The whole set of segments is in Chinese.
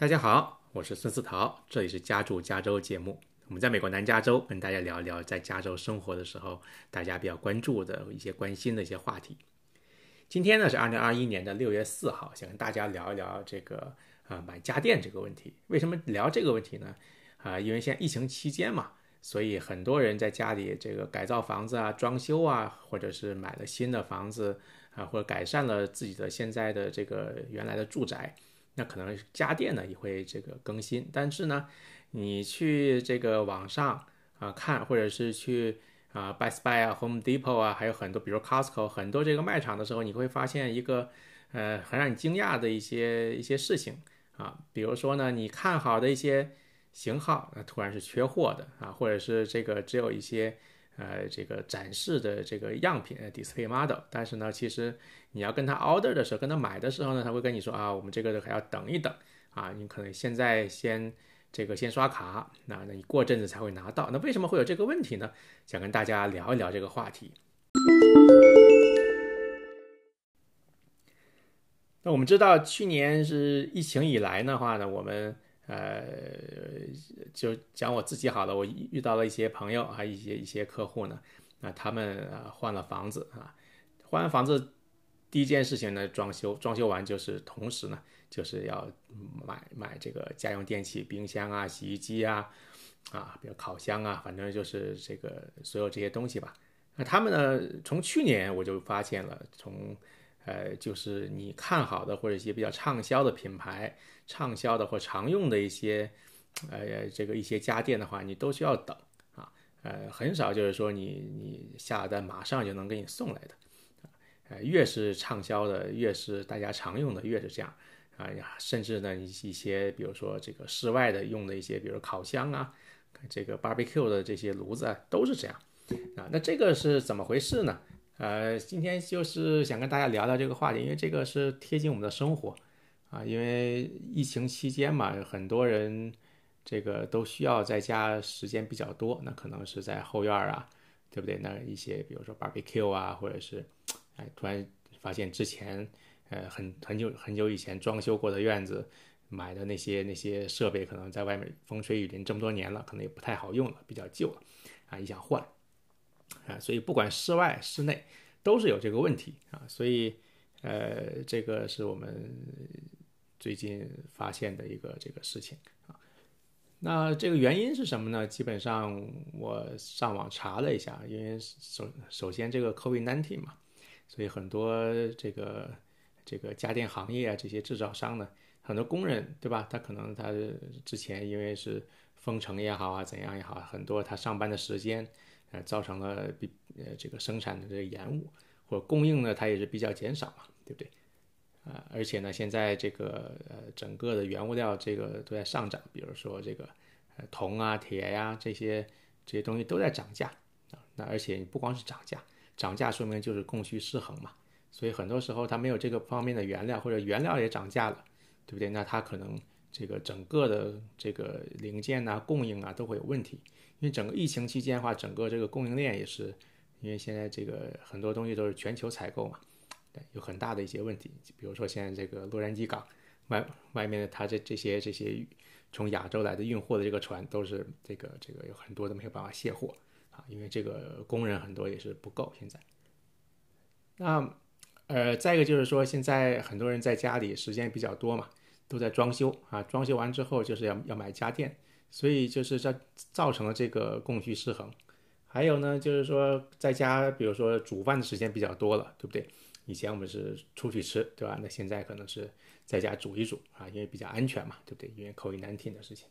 大家好，我是孙思桃，这里是家住加州节目。我们在美国南加州跟大家聊一聊在加州生活的时候，大家比较关注的一些关心的一些话题。今天呢是二零二一年的六月四号，想跟大家聊一聊这个啊买家电这个问题。为什么聊这个问题呢？啊，因为现在疫情期间嘛，所以很多人在家里这个改造房子啊、装修啊，或者是买了新的房子啊，或者改善了自己的现在的这个原来的住宅。那可能家电呢也会这个更新，但是呢，你去这个网上啊看，或者是去啊 Best Buy 啊、Home Depot 啊，还有很多，比如 Costco 很多这个卖场的时候，你会发现一个呃很让你惊讶的一些一些事情啊，比如说呢，你看好的一些型号，那突然是缺货的啊，或者是这个只有一些。呃，这个展示的这个样品，display model，但是呢，其实你要跟他 order 的时候，跟他买的时候呢，他会跟你说啊，我们这个还要等一等啊，你可能现在先这个先刷卡，那那你过阵子才会拿到。那为什么会有这个问题呢？想跟大家聊一聊这个话题。那我们知道，去年是疫情以来的话呢，我们。呃，就讲我自己好了，我遇到了一些朋友，还有一些一些客户呢，那他们啊换了房子啊，换完房子第一件事情呢，装修，装修完就是同时呢，就是要买买这个家用电器，冰箱啊、洗衣机啊，啊，比如烤箱啊，反正就是这个所有这些东西吧。那他们呢，从去年我就发现了，从呃，就是你看好的或者一些比较畅销的品牌。畅销的或常用的一些，呃，这个一些家电的话，你都需要等啊，呃，很少就是说你你下单马上就能给你送来的，呃，越是畅销的，越是大家常用的，越是这样啊呀，甚至呢一一些，比如说这个室外的用的一些，比如烤箱啊，这个 barbecue 的这些炉子啊，都是这样啊。那这个是怎么回事呢？呃，今天就是想跟大家聊聊这个话题，因为这个是贴近我们的生活。啊，因为疫情期间嘛，很多人这个都需要在家时间比较多，那可能是在后院啊，对不对？那一些比如说 barbecue 啊，或者是哎，突然发现之前呃很很久很久以前装修过的院子买的那些那些设备，可能在外面风吹雨淋这么多年了，可能也不太好用了，比较旧了啊，也想换啊，所以不管室外室内都是有这个问题啊，所以呃，这个是我们。最近发现的一个这个事情啊，那这个原因是什么呢？基本上我上网查了一下，因为首首先这个 COVID-19 嘛，所以很多这个这个家电行业啊，这些制造商呢，很多工人对吧？他可能他之前因为是封城也好啊，怎样也好，很多他上班的时间呃造成了比呃这个生产的这个延误，或者供应呢，它也是比较减少嘛，对不对？啊，而且呢，现在这个呃，整个的原物料这个都在上涨，比如说这个呃铜啊、铁呀这些这些东西都在涨价啊。那而且不光是涨价，涨价说明就是供需失衡嘛。所以很多时候它没有这个方面的原料，或者原料也涨价了，对不对？那它可能这个整个的这个零件呐、供应啊都会有问题。因为整个疫情期间的话，整个这个供应链也是，因为现在这个很多东西都是全球采购嘛。对有很大的一些问题，比如说现在这个洛杉矶港外外面的它这这些这些从亚洲来的运货的这个船都是这个这个有很多都没有办法卸货啊，因为这个工人很多也是不够现在。那呃再一个就是说现在很多人在家里时间比较多嘛，都在装修啊，装修完之后就是要要买家电，所以就是这造成了这个供需失衡。还有呢就是说在家比如说煮饭的时间比较多了，对不对？以前我们是出去吃，对吧？那现在可能是在家煮一煮啊，因为比较安全嘛，对不对？因为口音难听的事情。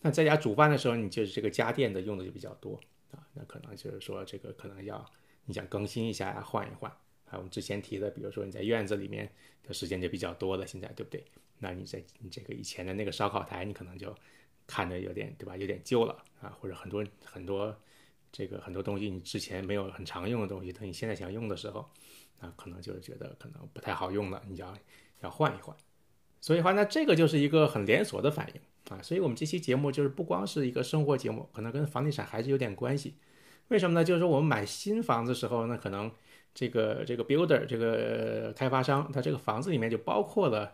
那在家煮饭的时候，你就是这个家电的用的就比较多啊，那可能就是说这个可能要你想更新一下呀，换一换。还啊，我们之前提的，比如说你在院子里面的时间就比较多了，现在对不对？那你在你这个以前的那个烧烤台，你可能就看着有点对吧？有点旧了啊，或者很多很多这个很多东西你之前没有很常用的东西，等你现在想用的时候。那可能就是觉得可能不太好用了，你要要换一换，所以话那这个就是一个很连锁的反应啊，所以我们这期节目就是不光是一个生活节目，可能跟房地产还是有点关系。为什么呢？就是说我们买新房子时候，那可能这个这个 builder 这个开发商，他这个房子里面就包括了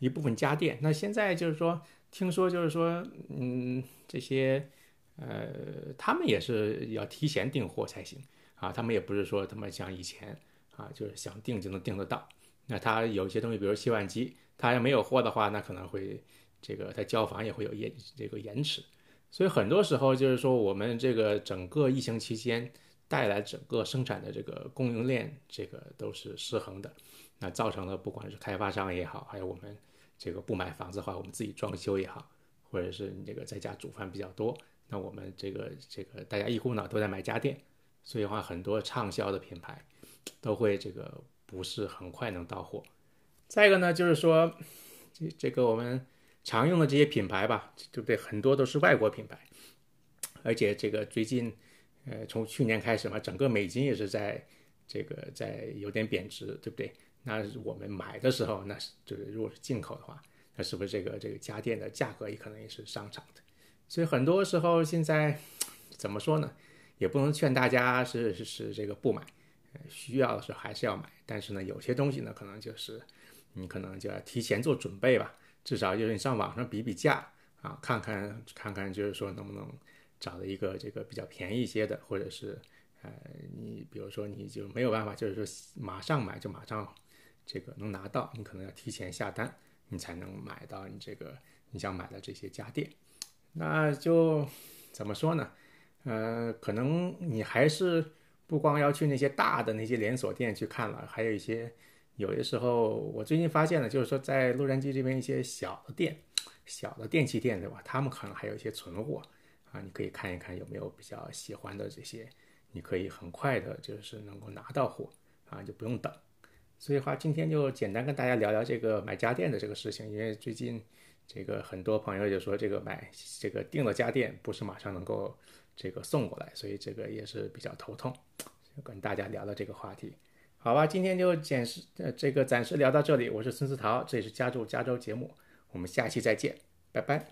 一部分家电。那现在就是说听说就是说，嗯，这些呃，他们也是要提前订货才行啊。他们也不是说他们像以前啊，就是想订就能订得到。那他有些东西，比如洗碗机，他要没有货的话，那可能会这个他交房也会有延这个延迟。所以很多时候就是说，我们这个整个疫情期间带来整个生产的这个供应链，这个都是失衡的。那造成了不管是开发商也好，还有我们这个不买房子的话，我们自己装修也好，或者是你这个在家煮饭比较多，那我们这个这个大家一股脑都在买家电，所以话很多畅销的品牌都会这个不是很快能到货。再一个呢，就是说这这个我们常用的这些品牌吧，对不对？很多都是外国品牌，而且这个最近呃从去年开始嘛，整个美金也是在这个在有点贬值，对不对？那我们买的时候，那是就是如果是进口的话，那是不是这个这个家电的价格也可能也是上涨的？所以很多时候现在怎么说呢？也不能劝大家是是是这个不买，需要的时候还是要买。但是呢，有些东西呢，可能就是你可能就要提前做准备吧。至少就是你上网上比比价啊，看看看看，就是说能不能找到一个这个比较便宜一些的，或者是呃，你比如说你就没有办法，就是说马上买就马上。这个能拿到，你可能要提前下单，你才能买到你这个你想买的这些家电。那就怎么说呢？呃，可能你还是不光要去那些大的那些连锁店去看了，还有一些有的时候，我最近发现了，就是说在洛杉矶这边一些小的店、小的电器店，对吧？他们可能还有一些存货啊，你可以看一看有没有比较喜欢的这些，你可以很快的就是能够拿到货啊，就不用等。所以话今天就简单跟大家聊聊这个买家电的这个事情因为最近这个很多朋友就说这个买这个订了家电不是马上能够这个送过来所以这个也是比较头痛跟大家聊聊这个话题。好吧今天就简时呃这个暂时聊到这里我是孙思桃这里是家住加州节目我们下期再见拜拜。